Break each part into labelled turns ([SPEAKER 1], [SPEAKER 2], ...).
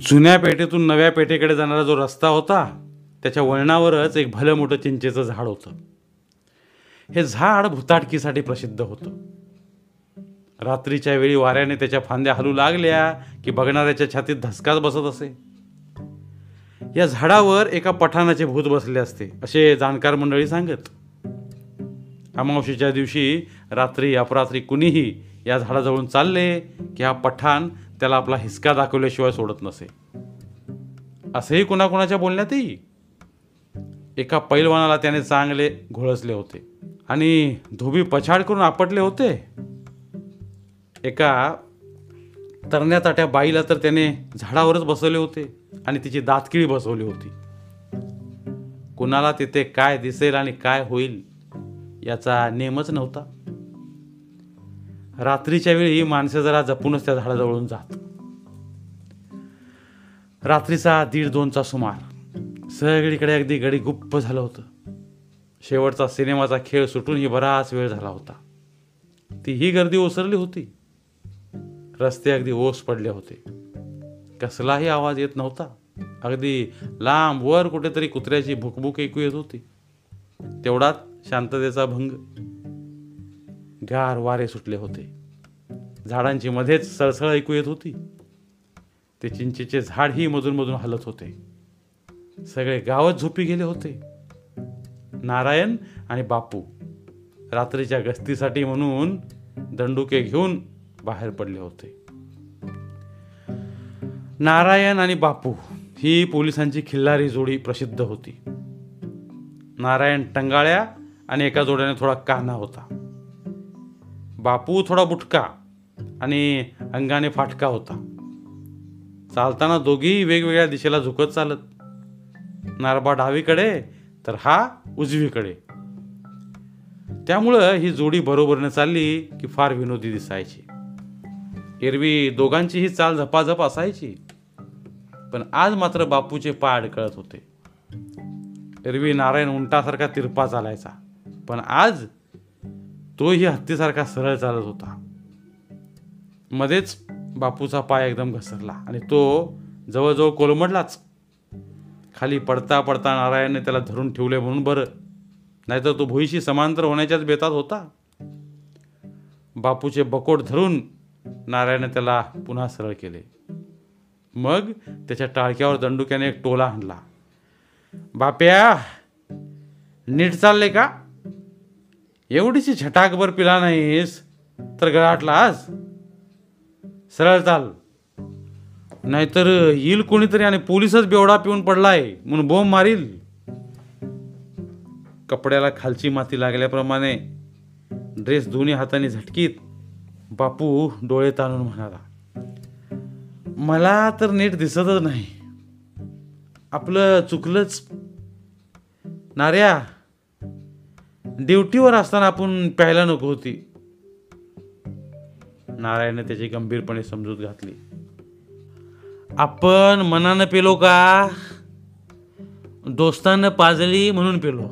[SPEAKER 1] जुन्या पेठेतून नव्या पेठेकडे जाणारा जो रस्ता होता त्याच्या वळणावरच एक भलं मोठं चिंचेचं झाड होतं. हे झाड भुताटकीसाठी प्रसिद्ध होतं. रात्रीच्या वेळी वाऱ्याने त्याच्या फांद्या हलू लागल्या की बघणाऱ्याच्या छातीत धसकाच बसत असे. या झाडावर एका पठाणाचे भूत बसले असते असे जाणकार मंडळी सांगत. अमावशीच्या दिवशी रात्री अपरात्री कुणीही या झाडाजवळून चालले की हा पठाण त्याला आपला हिसका दाखवल्याशिवाय सोडत नसे. असेही कुणाकुणाच्या बोलण्यातही? एका पैलवानाला त्याने चांगले घोळसले होते आणि धोबी पछाड करून आपटले होते. एका तरण्या ताट्या बाईला तर त्याने झाडावरच बसवले होते आणि तिची दातकिळी बसवली होती. कुणाला तिथे काय दिसेल आणि काय होईल याचा नेमच नव्हता. रात्रीच्या वेळी माणसं जरा जपूनच त्या झाडाजवळून जात. रात्रीचा दीड दोनचा सुमार. सगळीकडे अगदी गडी गुप्प झालं होतं. शेवटचा सिनेमाचा खेळ सुटूनही बराच वेळ झाला होता. ती ही गर्दी ओसरली होती. रस्ते अगदी ओस पडले होते. कसलाही आवाज येत नव्हता. अगदी लांब वर कुठेतरी कुत्र्याची भुकभुक ऐकू येत होती. तेवढाच शांततेचा भंग. गार वारे सुटले होते. झाडांची मध्येच सळसळ ऐकू येत होती. ते चिंचेचे झाडही मधून मधून हलत होते. सगळे गावच झोपी गेले होते. नारायण आणि बापू रात्रीच्या गस्तीसाठी म्हणून दंडुके घेऊन बाहेर पडले होते. नारायण आणि बापू ही पोलिसांची खिल्लारी जोडी प्रसिद्ध होती. नारायण टंगाळ्या आणि एका जोड्याने थोडा काना होता. बापू थोडा बुटका आणि अंगाने फाटका होता. चालताना दोघीही वेगवेगळ्या दिशेला झुकत चालत. नारबा डावीकडे तर हा उजवीकडे. त्यामुळं ही जोडी बरोबरने चालली की फार विनोदी दिसायची. एरवी दोघांचीही चाल झपाझप असायची. पण आज मात्र बापूचे पाय अडकळत होते. एरवी नारायण उंटासारखा तिरपा चालायचा. पण आज तोही हत्तीसारखा सरळ चालत होता. मध्येच बापूचा पाय एकदम घसरला आणि तो जवळजवळ कोलमडलाच. खाली पडता पडता नारायणने त्याला धरून ठेवले म्हणून बरं नाहीतर तो भुईशी समांतर होण्याच्याच बेतात होता. बापूचे बकोट धरून नारायणने त्याला पुन्हा सरळ केले. मग त्याच्या टाळक्यावर दंडुक्याने एक टोला आणला. बाप्या नीट चालले का? एवढीशी झटाकभर पिला नाहीस? तर गळाटला आज? सरळ चाल. नाहीतर येईल कोणीतरी आणि पोलीसच बेवडा पिऊन पडलाय म्हणून बोंब मारील. कपड्याला खालची माती लागल्याप्रमाणे ड्रेस दोन्ही हाताने झटकीत बापू डोळे ताणून म्हणाला मला तर नीट दिसतच नाही. आपलं चुकलंच नार्या ड्युटीवर असताना आपण प्यायला नको होती. नारायणने त्याची गंभीरपणे समजूत घातली. आपण मनानं पेलो का? दोस्तानं पाजली म्हणून पेलो.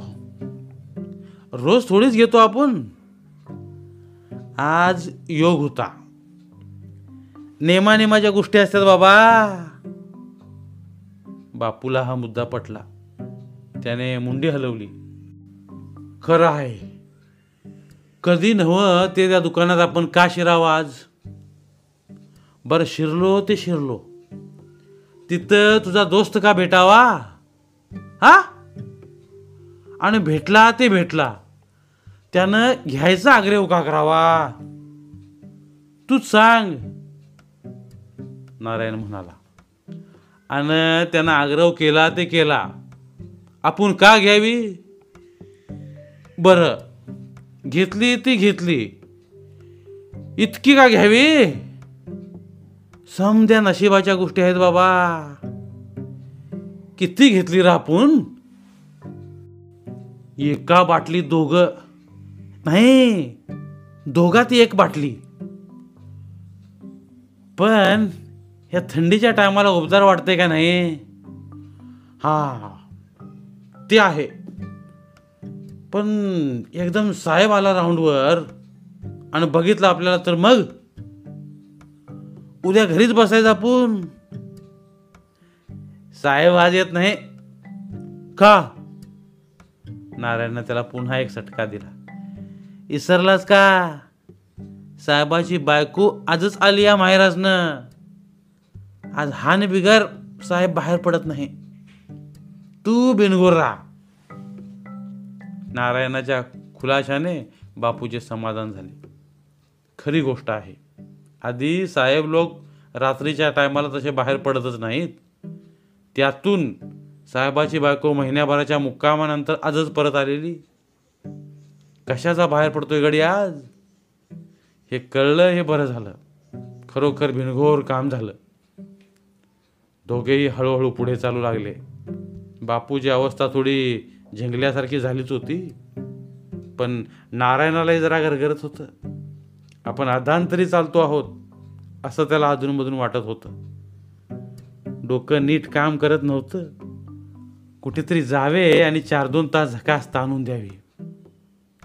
[SPEAKER 1] रोज थोडीच घेतो आपण. आज योग होता. नेमानेमाच्या गोष्टी असतात बाबा. बापूला हा मुद्दा पटला. त्याने मुंडी हलवली. खरं आहे. कधी नव्हं ते त्या दुकानात आपण का शिरावं आज? बरं शिरलो ते शिरलो. तिथं तुझा दोस्त का भेटावा? हा? आणि भेटला ते भेटला. त्यानं घ्यायचा आग्रह का करावा? तूच सांग. नारायण म्हणाला. आणि त्यानं आग्रह केला ते केला. आपण का घ्यावी? बरं. घेतली ती घेतली. इतकी का घ्यावी? समद्या नशिबाच्या गोष्टी आहेत बाबा. किती घेतली रा आपण? एका बाटली दोघ. नाही दोघात एक बाटली. पण या थंडीच्या टायमाला उबदार वाटते का नाही? हा ते आहे. पण एकदम साहेब आला राऊंडवर आणि बघितलं आपल्याला तर मग? उद्या घरीच बसायचं आपण? साहेब आज येत नाही. का? नारायणनं त्याला पुन्हा एक सटका दिला. इसरलाच का? साहेबाची बायको आजच आली या माहेराजनं आज हान बिगर साहेब बाहेर पडत नाही. तू बिनगोर राहा. नारायणाच्या खुलाशाने बापूचे समाधान झाले. खरी गोष्ट आहे. आधी साहेब लोक रात्रीच्या टायमाला तसे बाहेर पडतच नाहीत. त्यातून साहेबाची बायको महिन्याभराच्या मुक्कामानंतर आजच परत आलेली. कशाचा बाहेर पडतोय गडी आज? हे कळलं हे बरं झालं. खरोखर भिनघोर काम झालं. दोघेही हळूहळू पुढे चालू लागले. बापूची अवस्था थोडी झिंगल्यासारखी झालीच होती. पण नारायणालाही जरा गरगरत होतं. आपण अधांतरी चालतो आहोत असं त्याला अधूनमधून वाटत होतं. डोकं नीट काम करत नव्हतं. कुठेतरी जावे आणि चार दोन तास झकास ताणून द्यावी.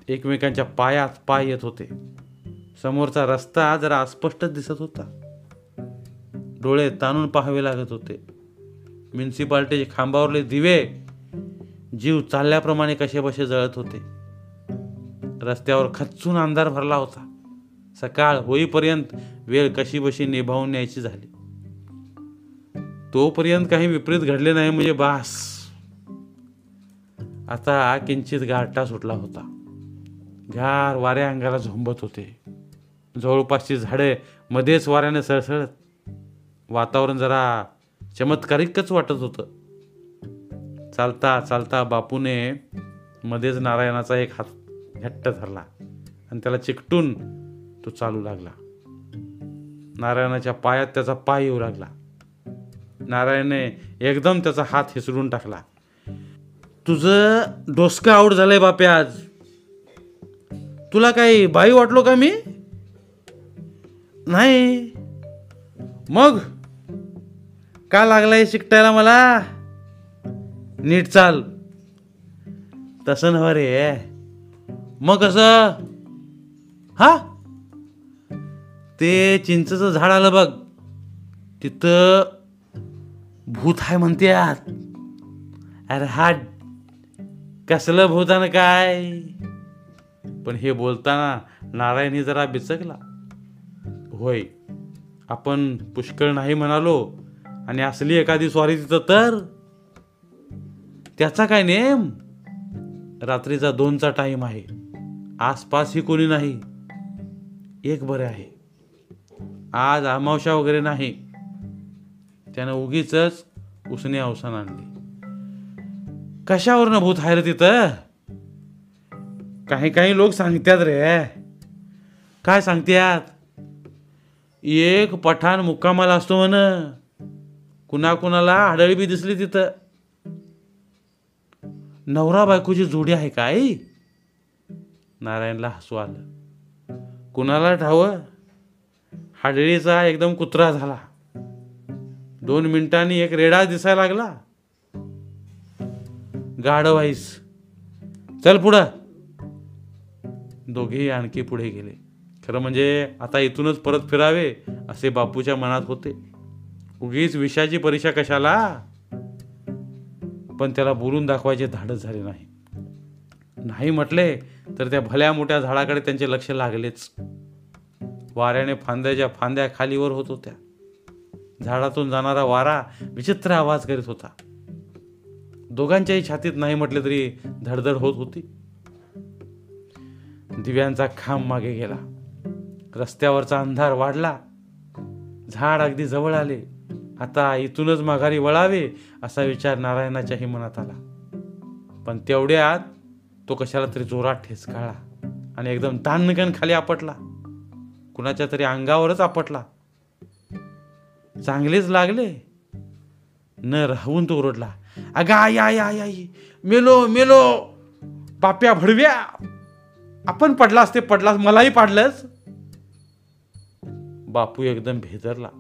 [SPEAKER 1] एकमेकांच्या पायात पाय येत होते. समोरचा रस्ता जरा अस्पष्टच दिसत होता. डोळे ताणून पाहावे लागत होते. म्युन्सिपाल्टीचे खांबावरले दिवे जीव चालल्याप्रमाणे कसे बसे जळत होते. रस्त्यावर खच्चून अंधार भरला होता. सकाळ होईपर्यंत वेळ कशी बशी निभावून न्यायची झाली. तोपर्यंत काही विपरीत घडले नाही म्हणजे बास. आता किंचित गारटा सुटला होता. गार वाऱ्या अंगाला झोंबत होते. जवळपासची झाडे मध्येच वाऱ्याने सळसळत. वातावरण जरा चमत्कारिकच वाटत होतं. चालता चालता बापूने मध्येच नारायणाचा एक हात घट्ट धरला आणि त्याला चिकटून तो चालू लागला. नारायणाच्या पायात त्याचा पाय येऊ लागला. नारायणने एकदम त्याचा हात हिसडून टाकला. तुझं डोसकं आऊट झालंय बापे आज. तुला काही बाई वाटलो का मी? नाही. मग? का लागलाय शिकटायला मला? नीट चाल. तसं नव्ह रे. मग कसं? हा? ते चिंचचं झाड आलं बघ. तिथं भूत आहे म्हणतात अरे हा कसलं भूतान काय? पण हे बोलताना नारायणी जरा बिचकला. होय आपण पुष्कळ नाही म्हणालो आणि असली एखादी स्वारी तिथं तर? त्याचा काय नेम? रात्रीचा दोनचा टाइम आहे. आसपासही कोणी नाही. एक बरे आहे. आज अमावशा वगैरे नाही. त्यानं उगीच उसने अवसान आणली. कशावरनं भूत हायर तिथं? काही काही लोक सांगतात रे. काय सांगतात एक पठाण मुक्कामाला असतो म्हण. कुणाकुणाला आडळी बी दिसली तिथं. नवरा बायकोची जोडी आहे काय नारायणला हसू आलं. कुणाला ठावं? हाडळीचा एकदम कुत्रा झाला. दोन मिनिटांनी एक रेडा दिसायला लागला. गाढव चल पुढं. दोघेही आणखी पुढे गेले. खरं म्हणजे आता इथूनच परत फिरावे असे बापूच्या मनात होते. उगीच विषयाची परीक्षा कशाला? पण त्याला बोलून दाखवायचे धाडच झाले नाही. नाही म्हटले तर त्या भल्या मोठ्या झाडाकडे त्यांचे लक्ष लागलेच. वाऱ्याने फांद्याच्या फांद्या खालीवर होत होत्या. झाडातून जाणारा वारा विचित्र आवाज करीत होता. दोघांच्याही छातीत नाही म्हटले तरी धडधड होत होती. दिव्यांचा खांब मागे गेला. रस्त्यावरचा अंधार वाढला. झाड अगदी जवळ आले. आता इथूनच माघारी वळावे असा विचार नारायणाच्याही मनात आला. पण तेवढ्यात तो कशाला तरी जोरात ठेचकाळला आणि एकदम ताणगण खाली आपटला. कुणाच्या तरी अंगावरच आपटला. चांगलेच लागले. न राहून तो ओरडला अगं आई आई आई आई मेलो मेलो पाप्या भडव्या. आपण पडलास ते पडलास मलाही पाडलंच बापू एकदम भेदरला.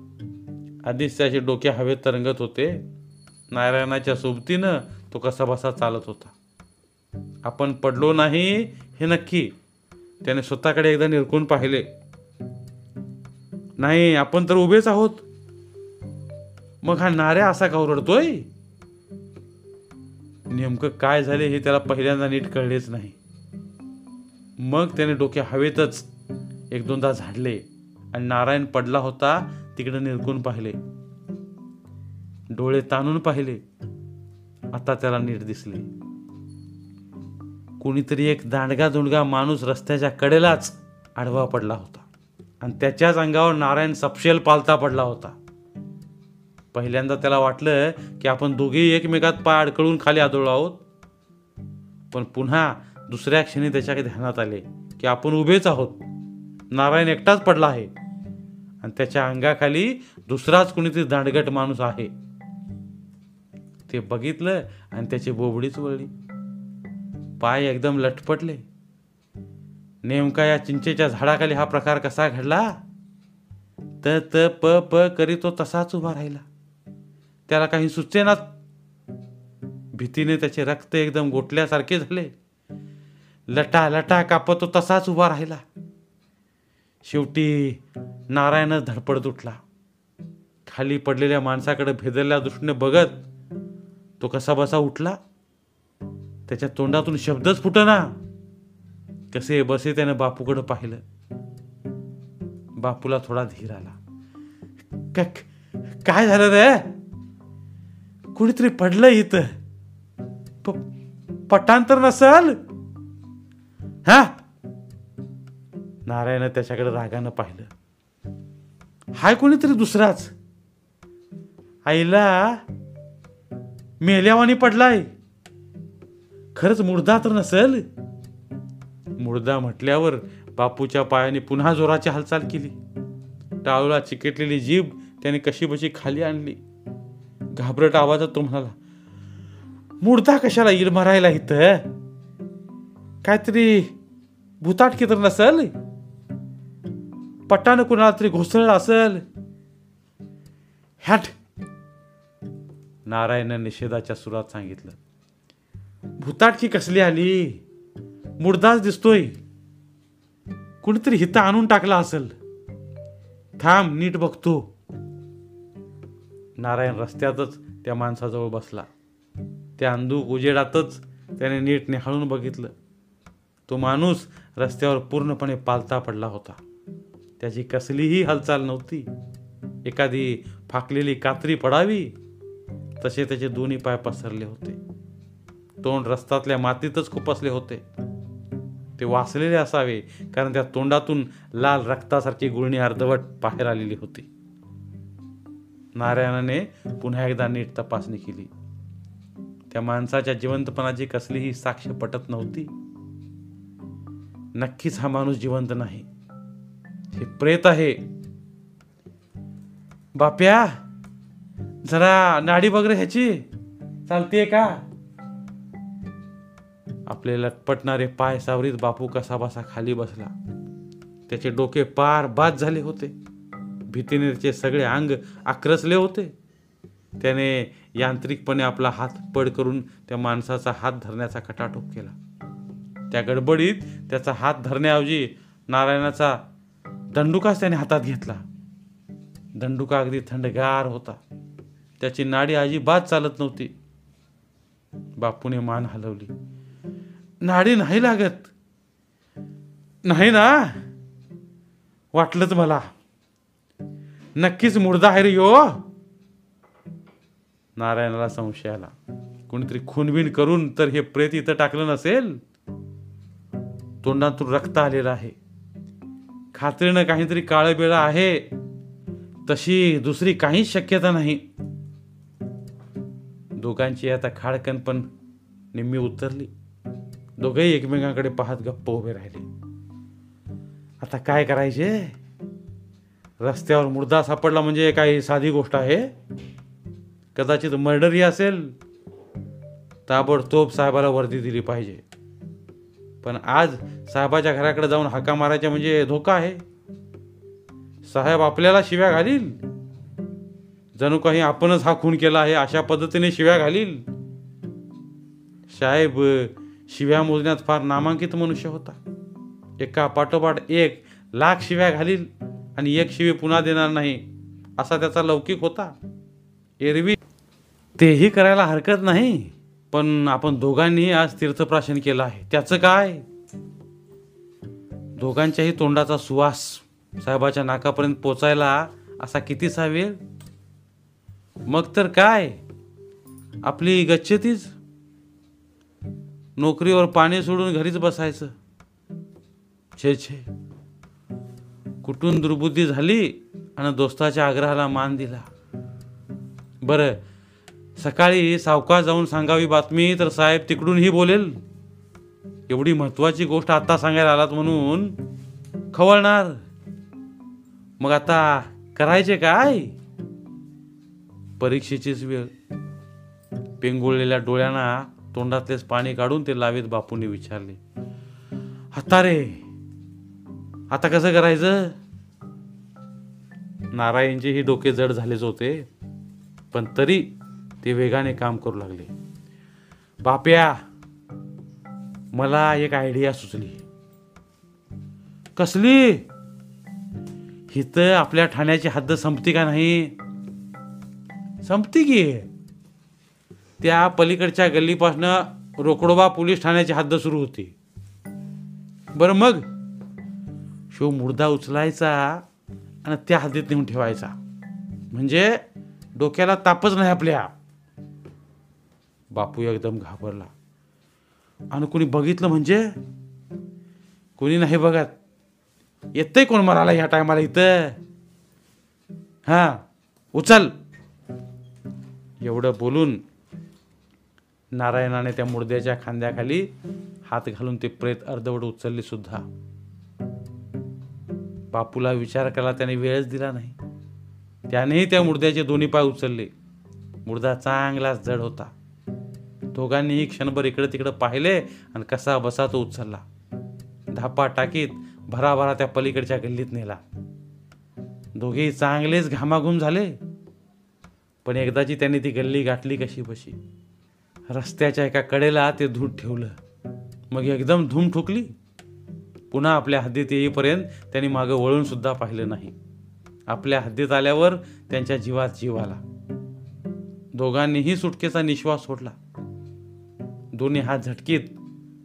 [SPEAKER 1] आधीच त्याचे डोके हवेत तरंगत होते. नारायणाच्या सोबतीनं तो कसा बसा चालत होता. आपण पडलो नाही हे नक्की. त्याने स्वतःकडे एकदा निरकून पाहिले. नाही आपण तर उभेच आहोत. मग हा नाऱ्या असा का ओरडतोय? नेमकं काय झाले हे त्याला पहिल्यांदा नीट कळलेच नाही. मग त्याने डोके हवेतच एक दोनदा झाडले आणि नारायण पडला होता तिकडे निरकून पाहिले. डोळे ताणून पाहिले. आता त्याला नीट दिसले. कोणीतरी एक दांडगा दुंडगा माणूस रस्त्याच्या कडेलाच आडवा पडला होता. आणि त्याच्याच अंगावर नारायण सपशेल पालता पडला होता. पहिल्यांदा त्याला वाटलं की आपण दोघेही एकमेकात पाय अडकळून खाली आदळलो आहोत. पण पुन्हा दुसऱ्या क्षणी त्याच्या ध्यानात आले की आपण उभेच आहोत. नारायण एकटाच पडला आहे. आणि त्याच्या अंगाखाली दुसराच कुणीतरी दांडगट माणूस आहे. ते बघितलं आणि त्याची बोबडीच वळली. पाय एकदम लटपटले. नेमका या चिंचेच्या झाडाखाली हा प्रकार कसा घडला? त त प प करी तो तसाच उभा राहिला. त्याला काही सुचेनात भीतीने त्याचे रक्त एकदम गोठल्यासारखे झाले. लटा लटा कापत तो तसाच उभा राहिला. शेवटी नारायणच धडपडत उठला. खाली पडलेल्या माणसाकडे भेदरल्या दृष्टीने बघत तो कसा बसा उठला. त्याच्या तोंडातून शब्दच फुटना. कसे बसे त्यानं बापूकडे पाहिलं. बापूला थोडा धीर आला. काय झालं रे? कुणीतरी पडलं इथं. प- पटांतर नसल? हा? नारायण त्याच्याकडे रागानं पाहिलं. हाय कोणीतरी दुसराच. आईला मेल्यावानी पडलाय. खरंच मुर्दा तर नसेल. मुर्दा म्हटल्यावर बापूच्या पायाने पुन्हा जोराची हालचाल केली. टाळूला चिकटलेली जीभ त्याने कशीबशी खाली आणली. घाबरट आवाजात तो म्हणाला मुर्दा कशाला येईल मरायला इथं? काहीतरी भुताटकी तर नसल? पट्टानं कुणाला तरी घुसळलं असेल? हॅट. नारायणनं निषेधाच्या सुरात सांगितलं. भूताटकी कसली आली? मुडदाच दिसतोय. कुणीतरी हिता आणून टाकला असेल. थांब नीट बघतो. नारायण रस्त्यातच त्या माणसाजवळ बसला. त्या अंधूक उजेडातच त्याने नीट निहाळून बघितलं. तो माणूस रस्त्यावर पूर्णपणे पालता पडला होता. त्याची कसलीही हालचाल नव्हती. एखादी फाकलेली कात्री पडावी तसे त्याचे दोन्ही पाय पसरले होते. तोंड रस्त्यातल्या मातीतच खुपसले होते. ते वाचलेले असावे कारण त्या तोंडातून लाल रक्तासारखी गुळणी अर्धवट बाहेर आलेली होती. नारायणाने पुन्हा एकदा नीट तपासणी केली. त्या माणसाच्या जिवंतपणाची कसलीही साक्ष पटत नव्हती. नक्कीच हा माणूस जिवंत नाही. हे प्रेत आहे. बाप्या जरा नाडी वगैरे ह्याची. चालतीये का? आपले लटपटणारे पाय सावरीत बापू कसा बसा खाली बसला. त्याचे डोके पार बाद झाले होते. भीतीने त्याचे सगळे अंग आक्रसले होते. त्याने यांत्रिकपणे आपला हात पड करून त्या माणसाचा हात धरण्याचा कटाटोप केला. त्या गडबडीत त्याचा हात धरण्याऐवजी नारायणाचा दंडुकाच त्याने हातात घेतला. दंडुका अगदी थंडगार होता. त्याची नाडी अजिबात चालत नव्हती. बापूने मान हलवली. नाडी नाही लागत. नाही ना? वाटलंच मला. नक्कीच मुर्दा आहे रे यो. नारायणाला संशय आला. कोणीतरी खूनबिन करून तर हे प्रेत इथं टाकलं नसेल? तोंडातून रक्त आलेलं आहे. खात्रीनं काहीतरी काळं बिळं आहे. तशी दुसरी काहीच शक्यता नाही. दोघांची आता खाडकन पण निम्मी उतरली. दोघंही एकमेकांकडे पाहत गप्प उभे राहिले. आता काय करायचे? रस्त्यावर मुर्दा सापडला म्हणजे काही साधी गोष्ट आहे? कदाचित मर्डरही असेल. ताबडतोब साहेबाला वर्दी दिली पाहिजे. पण आज साहेबाच्या घराकडे जाऊन हाका मारायच्या म्हणजे धोका आहे. साहेब आपल्याला शिव्या घालील. जणू काही आपणच हा खून केला आहे अशा पद्धतीने शिव्या घालील. साहेब शिव्या मोजण्यात फार नामांकित मनुष्य होता. एका पाठोपाठ एक लाख शिव्या घालील आणि एक शिवी पुन्हा देणार नाही असा त्याचा लौकिक होता. एरवी तेही करायला हरकत नाही. पण आपण दोघांनीही आज तीर्थप्राशन केलं आहे. त्याचं काय? दोघांच्याही तोंडाचा सुवास साहेबाच्या नाकापर्यंत पोचायला असा कितीसा वेळ मग तर काय? आपली गच्छतीच नोकरीवर पाणी सोडून घरीच बसायचं. छे छे. कुठून दुर्बुद्धी झाली आणि दोस्ताच्या आग्रहाला मान दिला? बरं सकाळी सावकाश जाऊन सांगावी बातमी तर साहेब तिकडूनही बोलेल. एवढी महत्वाची गोष्ट आता सांगायला आलात म्हणून खवळणार. मग आता करायचे काय? परीक्षेचीच वेळ. पेंगुळलेल्या डोळ्यांना तोंडातलेच पाणी काढून ते लावेत बापूंनी विचारले. आता रे आता कसं करायचं? नारायणचे डोके जड झालेच होते पण तरी ते वेगाने काम करू लागले. बाप्या मला एक आयडिया सुचली. कसली? हिथं आपल्या ठाण्याची हद्द संपती का नाही? संपती की? त्या पलीकडच्या गल्लीपासनं रोकडोबा पोलीस ठाण्याची हद्द सुरू होती. बरं मग? शिव मुर्दा उचलायचा आणि त्या हद्दीत नेऊन ठेवायचा. म्हणजे डोक्याला तापच नाही आपल्या. बापू एकदम घाबरला. आणि कुणी बघितलं म्हणजे? कोणी नाही बघत. येतंय कोण मराला ह्या टायमाला इथं? हा उचल. एवढं बोलून नारायणाने त्या मुर्द्याच्या खांद्याखाली हात घालून ते प्रेत अर्धवट उचलले सुद्धा. बापूला विचार केला त्याने वेळच दिला नाही. त्यानेही त्या मुर्द्याचे दोन्ही पाय उचलले. मुर्दा चांगलाच जड होता. दोघांनीही क्षणभर इकडे तिकडे पाहिले आणि कसा बसा तो उचलला. धापा टाकीत भराभरा त्या पलीकडच्या गल्लीत नेला. दोघेही चांगलेच घामाघूम झाले. पण एकदाची त्यांनी ती गल्ली गाठली कशी बशी रस्त्याच्या एका कडेला ते धूट ठेवलं. मग एकदम धूम ठुकली. पुन्हा आपल्या हद्दीत येईपर्यंत त्यांनी मागं वळून सुद्धा पाहिलं नाही. आपल्या हद्दीत आल्यावर त्यांच्या जीवात जीव आला. दोघांनीही सुटकेचा निश्वास सोडला. दोन्ही हात झटकीत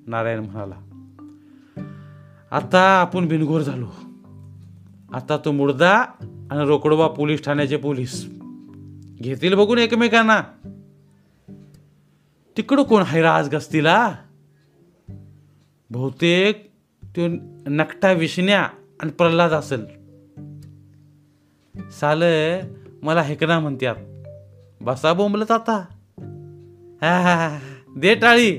[SPEAKER 1] नारायण म्हणाला आता आपण बिनगोर झालो. आता तो मुर्दा आणि रोकडोबा पोलीस ठाण्याचे पोलीस. घेतील बघून एकमेकांना. तिकडं कोण हैराज आज गस्तीला? बहुतेक तो नकटा विष्ण्या आणि प्रल्हाद असेल. साल मला हेकना म्हणत्यात. बसा बोंबलत आता. हा हा हा. दे टाळी.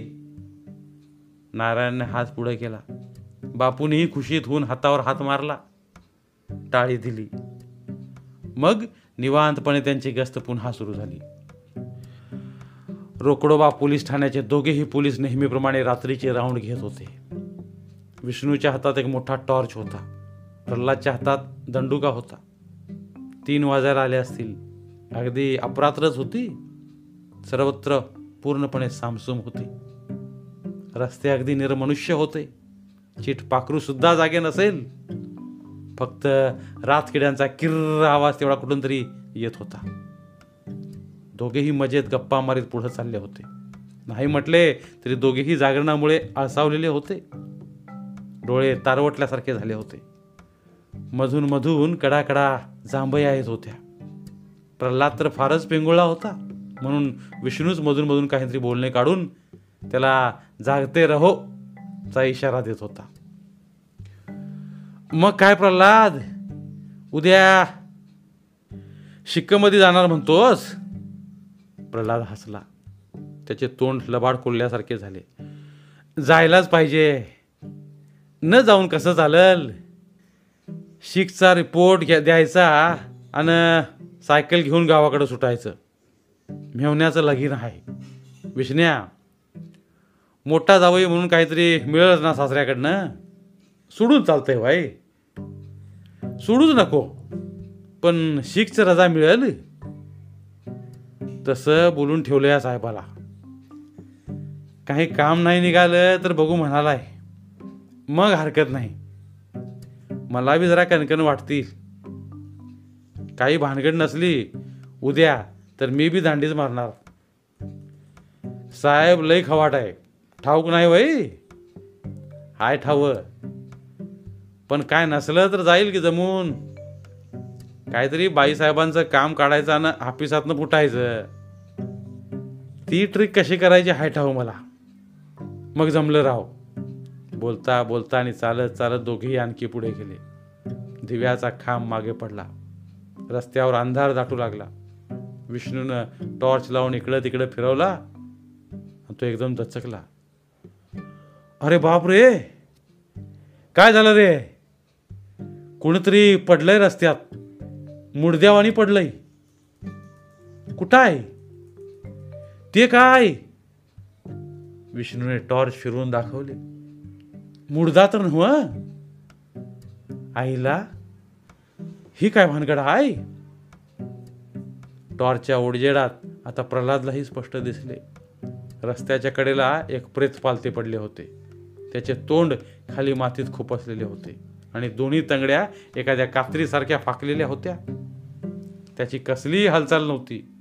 [SPEAKER 1] नारायणने हात पुढे केला. बापूनेही खुशीत होऊन हातावर हात मारला. टाळी दिली. मग निवांतपणे त्यांची गस्त पुन्हा सुरू झाली. रोकडोबा पोलीस ठाण्याचे दोघेही पोलीस नेहमीप्रमाणे रात्रीचे राऊंड घेत होते. विष्णूच्या हातात एक मोठा टॉर्च होता. प्रल्हादच्या हातात दंडुका होता. तीन वाजायला आले असतील. अगदी अपरात्रच होती. सर्वत्र पूर्णपणे सामसूम होते. रस्ते अगदी निर्मनुष्य होते. चीट पाखरू सुद्धा जागे नसेल. फक्त रातकिड्यांचा किर्र आवाज तेवढा कुठून तरी येत होता. दोघेही मजेत गप्पा मारीत पुढे चालले होते. नाही म्हटले तरी दोघेही जागरणामुळे आळसावलेले होते. डोळे तारवटल्यासारखे झाले होते. मधून मधून कडाकडा जांभया येत होत्या. प्रल्हाद तर फारच पिंगुळा होता. म्हणून विष्णूच मधून मधून काहीतरी बोलणे काढून त्याला जागते रहो चा इशारा देत होता. मग काय प्रल्हाद? उद्या शिक्कमध्ये जाणार म्हणतोस? प्रल्हाद हसला. त्याचे तोंड लबाड कोल्ल्यासारखे झाले. जायलाच पाहिजे. न जाऊन कसं चालल? शिकचा रिपोर्ट घ्या द्यायचा आणि सायकल घेऊन गावाकडे सुटायचं. मेवण्याचं लगीन आहे. विष्ण्या मोठा जावई म्हणून काहीतरी मिळेलच ना सासऱ्याकडनं. सोडून चालतंय भाई सोडूच नको. पण शीखचं रजा मिळेल. तसं बोलून ठेवलं या साहेबाला. काही काम नाही निघालं तर बघू म्हणालाय. मग हरकत नाही. मला बी जरा कणकण वाटतील. काही भानगड नसली उद्या तर मी बी दांडीच मारणार. साहेब लय खवाट आहे. ठाऊक नाही वय हाय ठाव. पण काय नसलं तर जाईल की जमून. काहीतरी बाईसाहेबांचं काम काढायचं आणि हापिसातनं फुटायचं ती ट्रिक कशी करायची हाय ठाव मला. मग जमलं राव. बोलता बोलता आणि चालत चालत दोघेही आणखी पुढे गेले. दिव्याचा खांब मागे पडला. रस्त्यावर अंधार दाटू लागला. विष्णूनं टॉर्च लावून इकडं तिकडं फिरवला आणि तो एकदम दचकला. अरे बाप रे! काय झालं रे? कोणीतरी पडलंय रस्त्यात. मुडद्यावानी पडलंय. कुठं आहे ते काय? विष्णूने टॉर्च फिरवून दाखवले. मुडदा तर नव आईला ही काय भानगड आहे? टॉर्चच्या ओडजेडात आता प्रल्हादलाही स्पष्ट दिसले. रस्त्याच्या कडेला एक प्रेत पालते पडले होते. त्याचे तोंड खाली मातीत खुपसलेले होते आणि दोन्ही तंगड्या एखाद्या कात्रीसारख्या फाकलेल्या होत्या. त्याची कसलीही हालचाल नव्हती.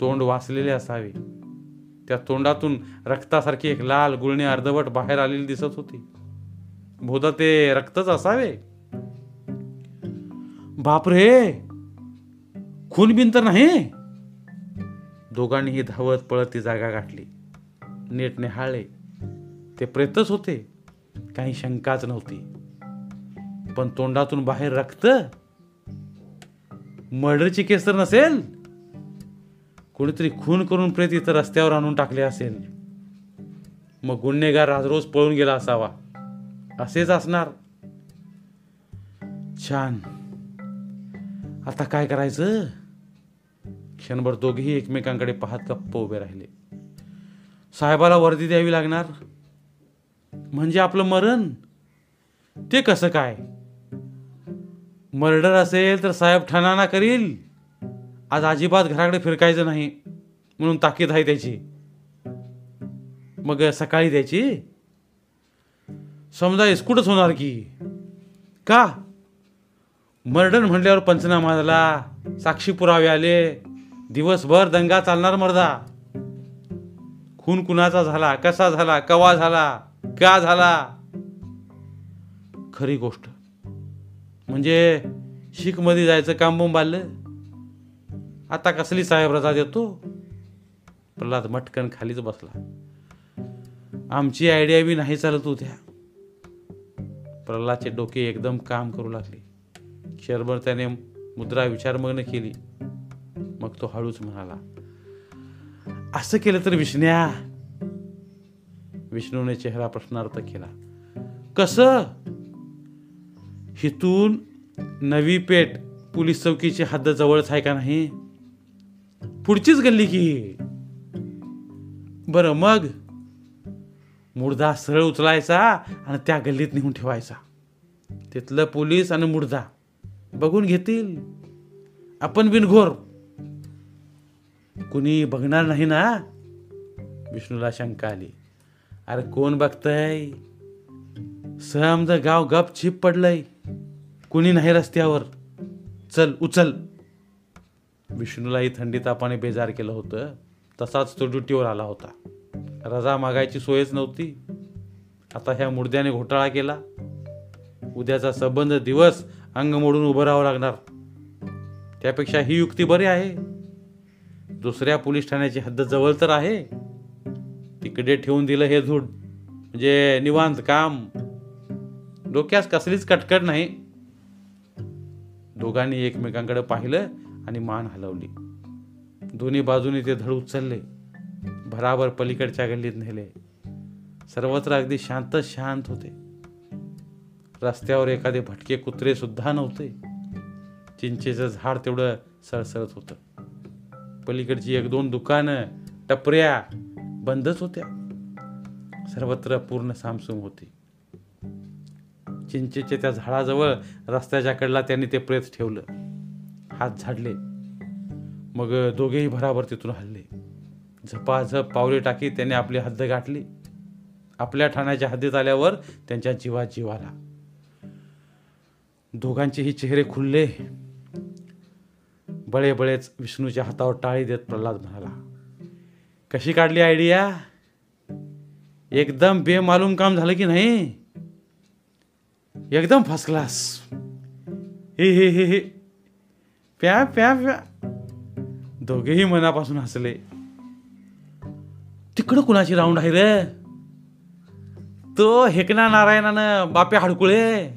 [SPEAKER 1] तोंड वाचलेले असावे. त्या तोंडातून रक्तासारखी एक लाल गुळणी अर्धवट बाहेर आलेली दिसत होती. भोदा ते रक्तच असावे? बापरे! खून बिन तर नाही? दोघांनीही धावत पळत ती जागा गाठली. नीट निहाळले ते प्रेतच होते. काही शंकाच नव्हती. पण तोंडातून बाहेर रक्त? मर्डरची केस तर नसेल? कोणीतरी खून करून प्रेत इथं रस्त्यावर आणून टाकले असेल. मग गुन्हेगार आज रोज पळून गेला असावा. असेच असणार. छान. आता काय करायचं? क्षणभर दोघेही एकमेकांकडे पाहत गप्प उभे राहिले. साहेबाला वर्दी द्यावी लागणार? म्हणजे आपलं मरण? ते कसं काय? मर्डर असेल तर साहेब ठणाना करील. आज अजिबात घराकडे फिरकायचं नाही. म्हणून ताकीद आहे त्याची. मग सकाळी द्यायची? समजा इस्कुटच होणार की? का? मर्डर म्हणल्यावर पंचनामा झाला साक्षी पुरावे आले दिवसभर दंगा चालणार मर्दा. खून कुणाचा झाला कसा झाला कवा झाला का झाला? खरी गोष्ट. म्हणजे शीखमध्ये जायचं काम बोंब आलं आता कसली साहेब रजा देतो? प्रल्हाद मटकन खालीच बसला. आमची आयडिया बी नाही चालत होत्या. प्रल्हादचे डोके एकदम काम करू लागले. क्षरभर त्याने मुद्रा विचारमग्न केली. मग तो हळूच म्हणाला असं केलं तर विष्ण्या. विष्णूने चेहरा प्रश्नार्थ केला कसं? हिथून नवी पेठ पोलीस चौकीची हद्द जवळच आहे का नाही? पुढचीच गल्ली की. बरं मग? मुर्दा सरळ उचलायचा आणि त्या गल्लीत नेऊन ठेवायचा. तिथलं पोलीस आणि मुर्दा बघून घेतील. आपण बिनघोर कुणी बघणार नाही ना? विष्णूला शंका आली. अरे कोण बघतय? समज गाव गप छिप पडलंय. कुणी नाही रस्त्यावर. चल उचल. विष्णूलाही थंडी तापाने बेजार केलं होतं. तसाच तो ड्युटीवर आला होता. रजा मागायची सोयच नव्हती. आता ह्या मुर्द्याने घोटाळा केला. उद्याचा संबंध दिवस अंग मोडून उभं राहावं लागणार. त्यापेक्षा ही युक्ती बरी आहे. दुसऱ्या पोलीस ठाण्याची हद्द जवळ तर आहे. तिकडे ठेवून दिलं हे झूड. म्हणजे निवांत काम. डोक्यास कसलीच कटकट नाही. दोघांनी एकमेकांकडे पाहिलं आणि मान हलवली. दोन्ही बाजूनी ते धड उचलले. भराभर पलीकडच्या गल्लीत नेले. सर्वत्र अगदी शांत शांत होते. रस्त्यावर एखादे भटके कुत्रे सुद्धा नव्हते. चिंचेचं झाड तेवढं सळसळत होतं. पलीकडची एक दोन दुकानं टपऱ्या बंदच होत्या. सर्वत्र पूर्ण सामसूम होती. चिंचेच्या त्या झाडाजवळ रस्त्याच्या कडला त्यांनी ते प्रेत ठेवलं. हात झाडले. मग दोघेही भराभर तिथून हल्ले. झपाझप पावले टाकी त्याने आपली हद्द गाठली. आपल्या ठाण्याच्या हद्दीत आल्यावर त्यांच्या जीवा जीवाला दोघांचेही चेहरे खुलले. बळे बळेच विष्णूच्या हातावर टाळी देत प्रल्हाद म्हणाला कशी काढली आयडिया एकदम बेमालूम काम झालं की नाही? एकदम फर्स्ट क्लास हे हे हे हे. प्या प्या प्या. दोघेही मनापासून हसले. तिकडं कुणाची राऊंड आहे रे? तो हेकना नारायणानं बापे हाडकुळे.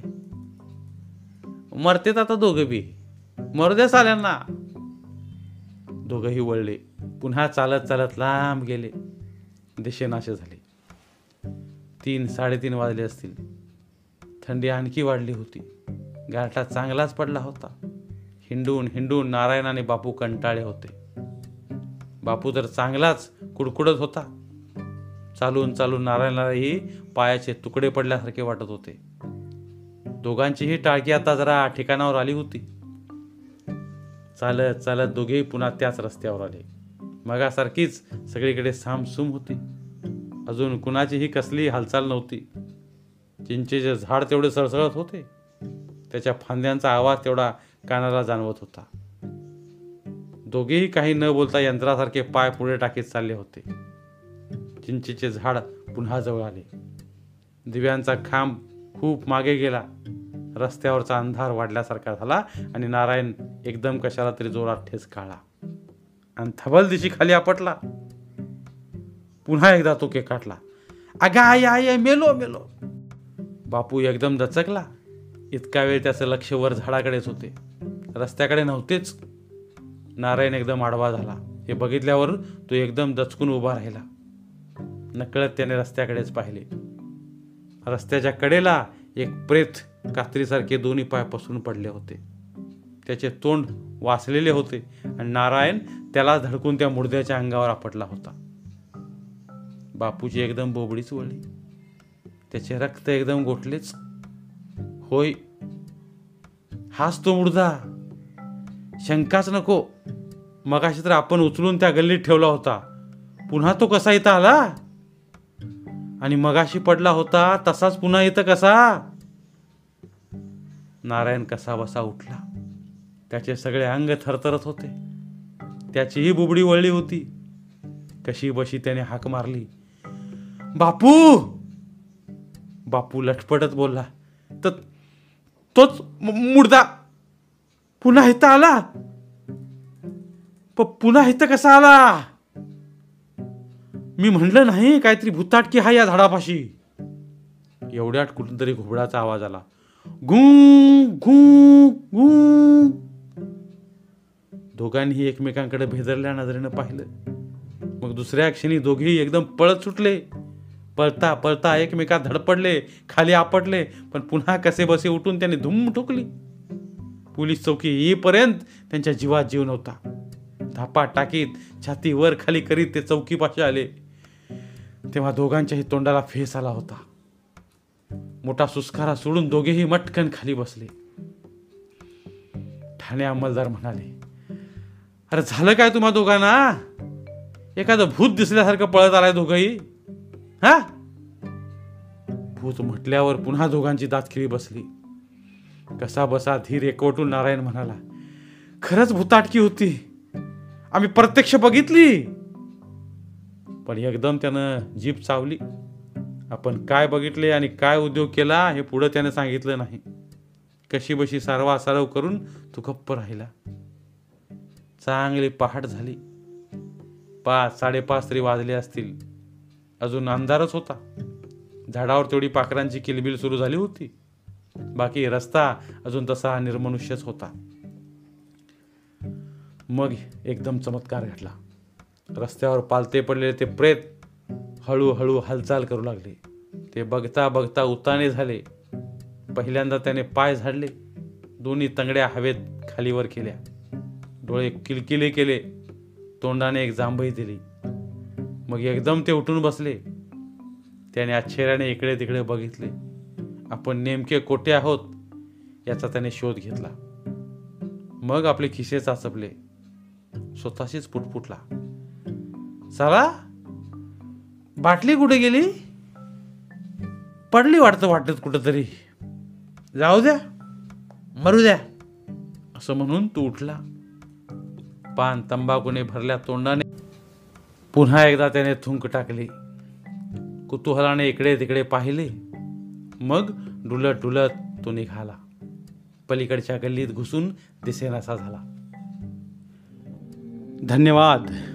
[SPEAKER 1] मरतेत आता दोघे बी. मरू साल्यांना. दोघंही वळले. पुन्हा चालत चालत लांब गेले. दिशेनाशे झाले. तीन साडेतीन वाजले असतील. थंडी आणखी वाढली होती. गारठा चांगलाच पडला होता. हिंडून हिंडून नारायण आणि बापू कंटाळे होते. बापू तर चांगलाच कुडकुडत होता. चालून चालून नारायणालाही पायाचे तुकडे पडल्यासारखे वाटत होते. दोघांचीही टाळकी आता जरा ठिकाणावर आली होती. चालत चालत दोघेही पुन्हा त्याच रस्त्यावर आले. मगासारखीच सगळीकडे सामसूम होती. अजून कुणाचीही कसली हालचाल नव्हती. चिंचेचे झाड तेवढे सळसळत होते. त्याच्या फांद्यांचा आवाज तेवढा कानाला जाणवत होता. दोघेही काही न बोलता यंत्रासारखे पाय पुढे टाकीत चालले होते. चिंचेचे झाड पुन्हा जवळ आले. दिव्यांचा खांब खूप मागे गेला. रस्त्यावरचा अंधार वाढल्यासारखा झाला आणि नारायण एकदम कशाला तरी जोरात ठेस काढला. आणि थबल दिशी खाली आपटला. पुन्हा एकदा तो केक काटला. अगा आय आय मेलो मेलो. बापू एकदम दचकला. इतका वेळ त्याचं लक्ष वर झाडाकडेच होते. रस्त्याकडे नव्हतेच. नारायण एकदम आडवा झाला. हे बघितल्यावर तो एकदम दचकून उभा राहिला. नकळत त्याने रस्त्याकडेच पाहिले. रस्त्याच्या कडेला एक प्रेत कात्रीसारखे दोन्ही पाय पसरून पडले होते. त्याचे तोंड वाचलेले होते आणि नारायण त्याला धडकून त्या मुर्द्याच्या अंगावर आपटला होता. बापूची एकदम बोबडीच वळली. त्याचे रक्त एकदम गोठलेच. होय हाच तो मुर्दा. शंकाच नको. मगाशी तर आपण उचलून त्या गल्लीत ठेवला होता. पुन्हा तो कसा इथं आला? आणि मगाशी पडला होता तसाच पुन्हा इथं कसा? नारायण कसा बसा उठला. त्याचे सगळे अंग थरथरत होते. त्याचीही बुबडी वळली होती. कशी बशी त्याने हाक मारली. बापू! बापू लटपटत बोलला तर तोच मुडदा पुन्हा इथं आला? पुन्हा इथं कसा आला? मी म्हणलं नाही काहीतरी भुताटकी हा या झाडापाशी. एवढ्यात कुठून तरी घुबडाचा आवाज आला. गू गू गू. दोघांनीही एकमेकांकडे भेदरल्या नजरेनं पाहिलं. मग दुसऱ्या क्षणी दोघेही एकदम पळत सुटले. पळता पळता एकमेकात धडपडले खाली आपटले पण पुन्हा कसे बसे उठून त्याने धुम ठोकली. पोलीस चौकी येईपर्यंत त्यांच्या जीवात जीव नव्हता. धापा टाकीत छाती वर खाली करीत ते चौकीपाशी आले. तेव्हा दोघांच्याही तोंडाला फेस आला होता. मोठा सुस्कारा सोडून दोघेही मटकन खाली बसले. ठाणे अंमलदार म्हणाले अरे झालं काय तुम्हा दोघांना? एखादं भूत दिसल्यासारखं पळत आलाय दोघंही? हा? भूत म्हटल्यावर पुन्हा दोघांची दातखिळी बसली. कसा बसा धीर एकवटून नारायण म्हणाला खरंच भूताटकी होती. आम्ही प्रत्यक्ष बघितली. पण एकदम त्यानं जीप चावली. आपण काय बघितले आणि काय उद्योग केला हे पुढं त्याने सांगितलं नाही. कशी बशी सारवा सारव करून तो गप्प राहिला. चांगली पहाट झाली. पाच साडेपाच तरी वाजले असतील. अजून अंधारच होता. झाडावर तेवढी पाखरांची किलबिल सुरू झाली होती. बाकी रस्ता अजून तसा निर्मनुष्यच होता. मग एकदम चमत्कार घडला. रस्त्यावर पालते पडलेले ते प्रेत हळूहळू हालचाल करू लागले. ते बघता बघता उताने झाले. पहिल्यांदा त्याने पाय झाडले. दोन्ही तंगड्या हवेत खालीवर केल्या. डोळे किलकिले केले. तोंडाने एक जांभई दिली. मग एकदम ते उठून बसले. त्याने आश्चर्याने इकडे तिकडे बघितले. आपण नेमके कोठे आहोत? याचा त्याने शोध घेतला. मग आपले खिसे चाचपले. स्वतःशीच पुटपुटला. चला बाटली कुठे गेली? पडली वाटतं वाटत कुठंतरी. जाऊ द्या. मरू द्या. असं म्हणून तू उठला. पान तंबाखूने भरल्या तोंडाने पुन्हा एकदा त्याने थुंक टाकली. कुतूहलाने इकडे तिकडे पाहिले. मग डुलत डुलत तो निघाला. पलीकडच्या गल्लीत घुसून दिसेनासा झाला. धन्यवाद.